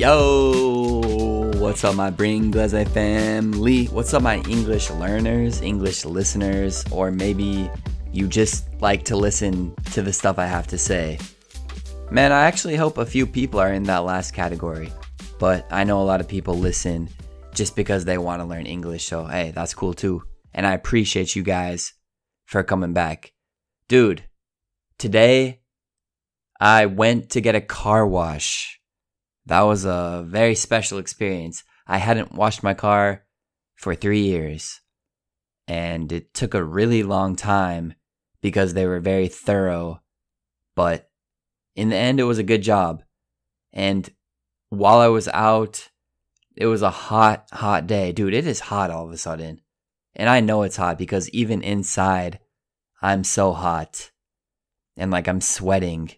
Yo, what's up, my Bring Glaze family? What's up, my English learners, English listeners, or maybe you just like to listen to the stuff I have to say? Man, I actually hope a few people are in that last category, but I know a lot of people listen just because they want to learn English, so hey, that's cool too. And I appreciate you guys for coming back. Dude, today I went to get a car wash that was a very special experience. I hadn't washed my car for three years, and it took a really long time because they were very thorough. But in the end, it was a good job. And while I was out, it was a hot, hot day. Dude, it is hot all of a sudden. And I know it's hot because even inside, I'm so hot. And like I'm sweating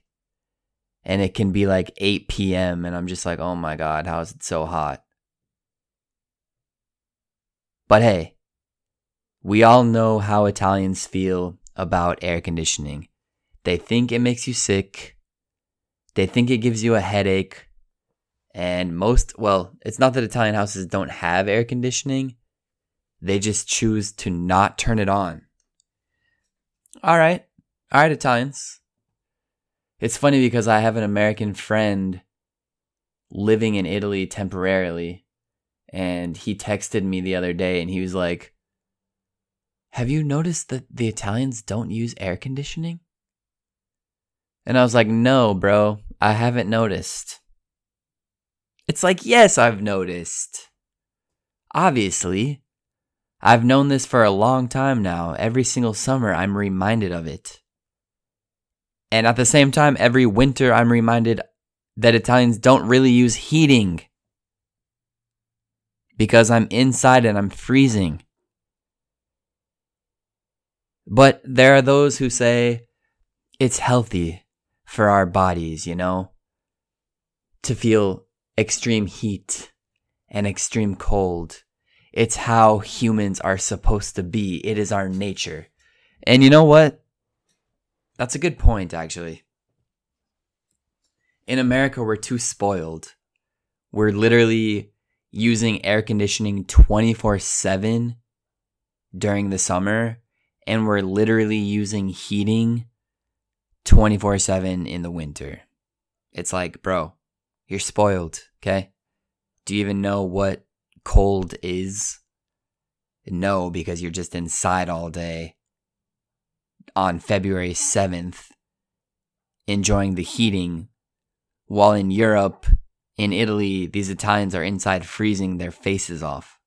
and it can be like 8 p.m. and I'm just like, oh my God, how is it so hot? But hey, we all know how Italians feel about air conditioning. They think it makes you sick, they think it gives you a headache. And most, well, it's not that Italian houses don't have air conditioning, they just choose to not turn it on. All right, all right, Italians. It's funny because I have an American friend living in Italy temporarily, and he texted me the other day and he was like, Have you noticed that the Italians don't use air conditioning? And I was like, No, bro, I haven't noticed. It's like, Yes, I've noticed. Obviously. I've known this for a long time now. Every single summer, I'm reminded of it. And at the same time, every winter, I'm reminded that Italians don't really use heating because I'm inside and I'm freezing. But there are those who say it's healthy for our bodies, you know, to feel extreme heat and extreme cold. It's how humans are supposed to be. It is our nature. And you know what? That's a good point, actually. In America, we're too spoiled. We're literally using air conditioning 24 7 during the summer, and we're literally using heating 24 7 in the winter. It's like, bro, you're spoiled, okay? Do you even know what cold is? No, because you're just inside all day on February 7th, enjoying the heating, while in Europe, in Italy, these Italians are inside freezing their faces off.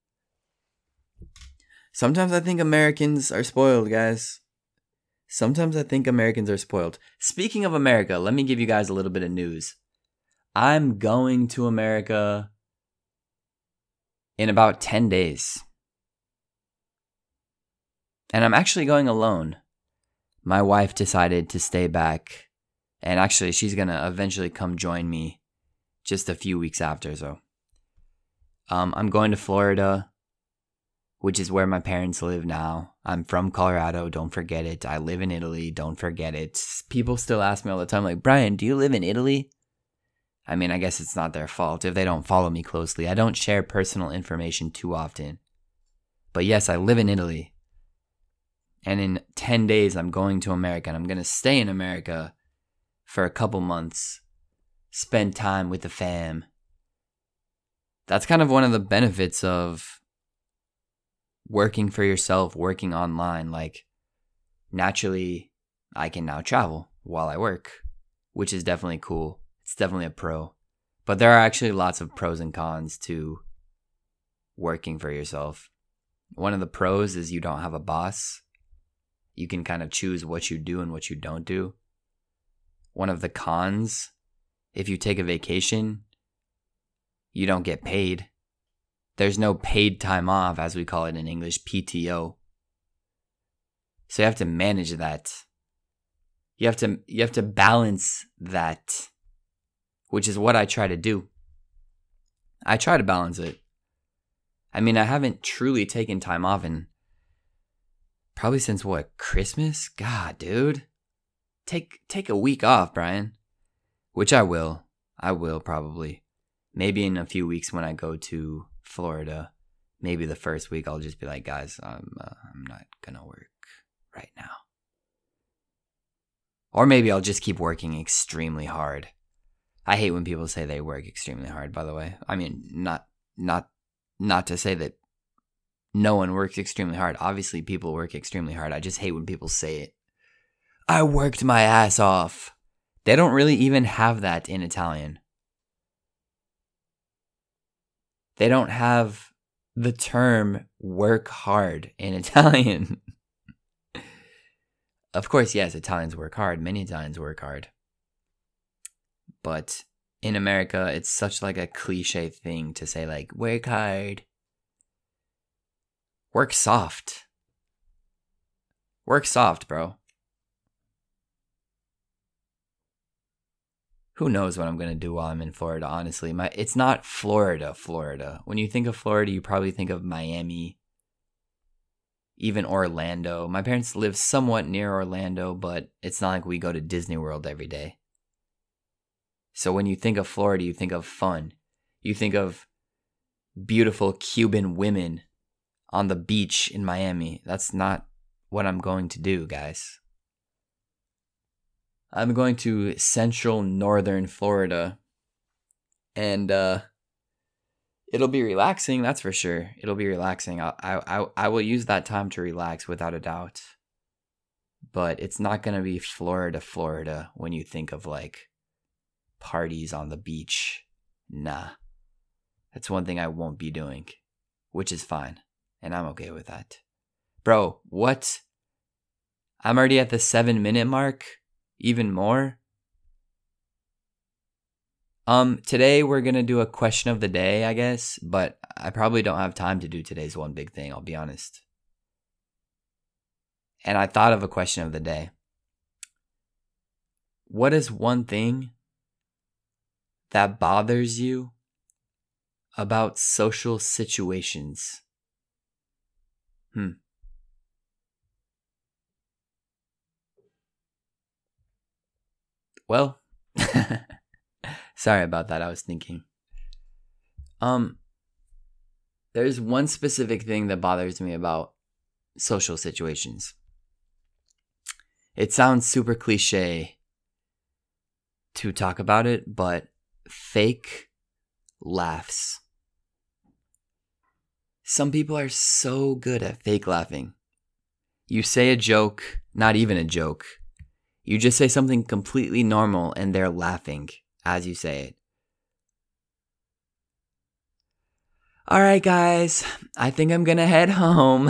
Sometimes I think Americans are spoiled, guys. Sometimes I think Americans are spoiled. Speaking of America, let me give you guys a little bit of news. I'm going to America in about 10 days. And I'm actually going alone my wife decided to stay back. And actually, she's going to eventually come join me just a few weeks after. So um, I'm going to Florida, which is where my parents live now. I'm from Colorado. Don't forget it. I live in Italy. Don't forget it. People still ask me all the time, like, Brian, do you live in Italy? I mean, I guess it's not their fault if they don't follow me closely. I don't share personal information too often. But yes, I live in Italy. And in 10 days, I'm going to America and I'm going to stay in America for a couple months, spend time with the fam. That's kind of one of the benefits of working for yourself, working online. Like, naturally, I can now travel while I work, which is definitely cool. It's definitely a pro. But there are actually lots of pros and cons to working for yourself. One of the pros is you don't have a boss you can kind of choose what you do and what you don't do. One of the cons, if you take a vacation, you don't get paid. There's no paid time off, as we call it in English, PTO. So you have to manage that. You have to you have to balance that, which is what I try to do. I try to balance it. I mean, I haven't truly taken time off in Probably since what, Christmas? God, dude. Take take a week off, Brian. Which I will. I will probably. maybe in a few weeks when I go to Florida, maybe the first week I'll just be like, guys, I'm uh, I'm not gonna work right now. Or maybe I'll just keep working extremely hard. I hate when people say they work extremely hard, by the way. I mean, not not not to say that no one works extremely hard. Obviously, people work extremely hard. I just hate when people say it. I worked my ass off. They don't really even have that in Italian. They don't have the term work hard in Italian. of course, yes, Italians work hard. Many Italians work hard. But in America, it's such like a cliche thing to say like work hard. Work soft. Work soft, bro. who knows what I'm gonna do while I'm in Florida. Honestly, my it's not Florida, Florida. When you think of Florida, you probably think of Miami, even Orlando. My parents live somewhat near Orlando, but it's not like we go to Disney World every day. So when you think of Florida, you think of fun. You think of beautiful Cuban women on the beach in Miami. That's not what I'm going to do, guys. I'm going to central northern Florida. And uh it'll be relaxing, that's for sure. It'll be relaxing. I I I will use that time to relax without a doubt. But it's not going to be Florida, Florida when you think of like parties on the beach. Nah. That's one thing I won't be doing, which is fine. And I'm okay with that. Bro, what? I'm already at the seven minute mark even more. Um, today we're gonna do a question of the day, I guess, but I probably don't have time to do today's one big thing, I'll be honest. And I thought of a question of the day. What is one thing that bothers you about social situations? Hmm. Well, sorry about that. I was thinking. Um, there's one specific thing that bothers me about social situations. It sounds super cliche to talk about it, but fake laughs. Some people are so good at fake laughing. You say a joke, not even a joke, you just say something completely normal and they're laughing as you say it. All right, guys, I think I'm gonna head home.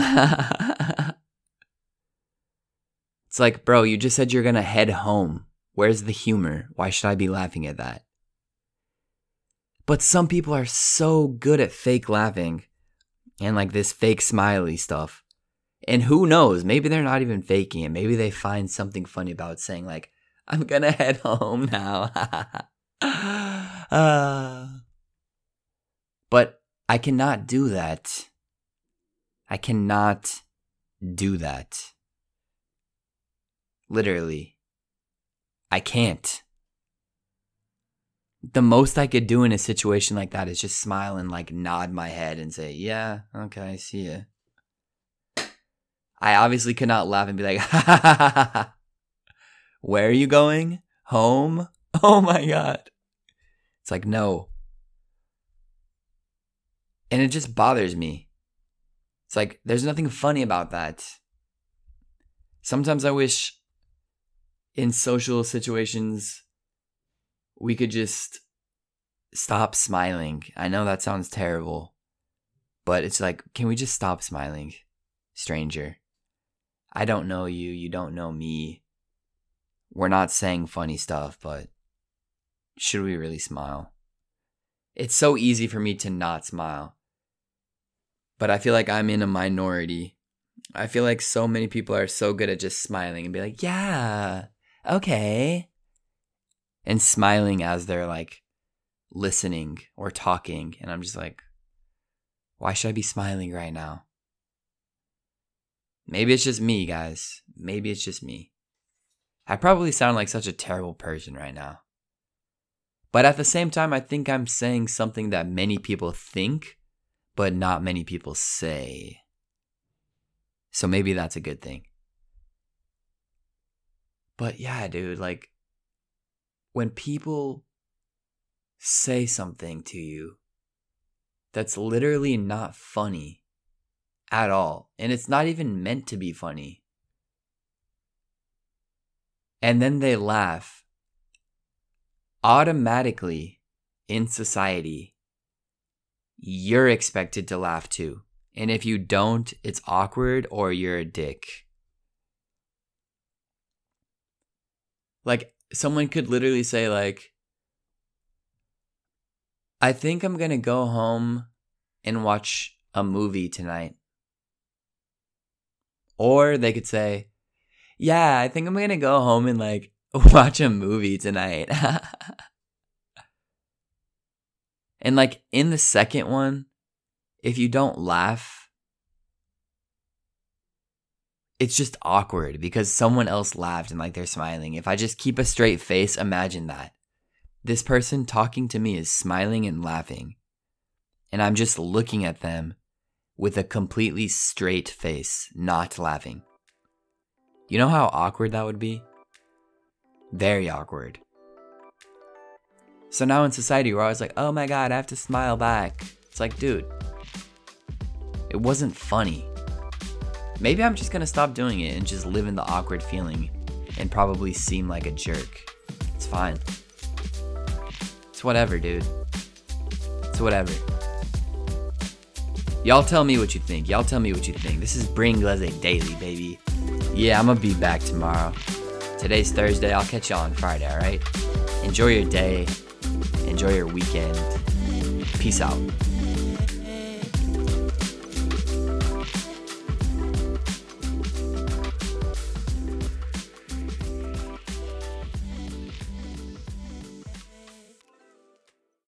it's like, bro, you just said you're gonna head home. Where's the humor? Why should I be laughing at that? But some people are so good at fake laughing and like this fake smiley stuff and who knows? Maybe they're not even faking it. Maybe they find something funny about saying, like, I'm gonna head home now. uh, but I cannot do that. I cannot do that. Literally. I can't. The most I could do in a situation like that is just smile and like nod my head and say, Yeah, okay, I see ya. I obviously could not laugh and be like. Where are you going? Home? Oh my God. It's like, no. And it just bothers me. It's like, there's nothing funny about that. Sometimes I wish in social situations we could just stop smiling. I know that sounds terrible, but it's like, can we just stop smiling, stranger? I don't know you, you don't know me. We're not saying funny stuff, but should we really smile? It's so easy for me to not smile. But I feel like I'm in a minority. I feel like so many people are so good at just smiling and be like, yeah, okay. And smiling as they're like listening or talking. And I'm just like, why should I be smiling right now? Maybe it's just me, guys. Maybe it's just me. I probably sound like such a terrible person right now. But at the same time, I think I'm saying something that many people think, but not many people say. So maybe that's a good thing. But yeah, dude, like when people say something to you that's literally not funny at all, and it's not even meant to be funny, and then they laugh, automatically in society, you're expected to laugh too. And if you don't, it's awkward or you're a dick. Like, someone could literally say, like, I think I'm gonna go home and watch a movie tonight. Or they could say, Yeah, I think I'm gonna go home and like watch a movie tonight. and like in the second one, if you don't laugh, it's just awkward because someone else laughed and like they're smiling. If I just keep a straight face, imagine that. This person talking to me is smiling and laughing, and I'm just looking at them with a completely straight face, not laughing. You know how awkward that would be? Very awkward. So now in society, we're always like, oh my god, I have to smile back. It's like, dude, it wasn't funny. Maybe I'm just gonna stop doing it and just live in the awkward feeling and probably seem like a jerk. It's fine. It's whatever, dude. It's whatever. Y'all tell me what you think. Y'all tell me what you think. This is Bring Glaze Daily, baby. Yeah, I'm gonna be back tomorrow. Today's Thursday. I'll catch y'all on Friday, alright? Enjoy your day. Enjoy your weekend. Peace out.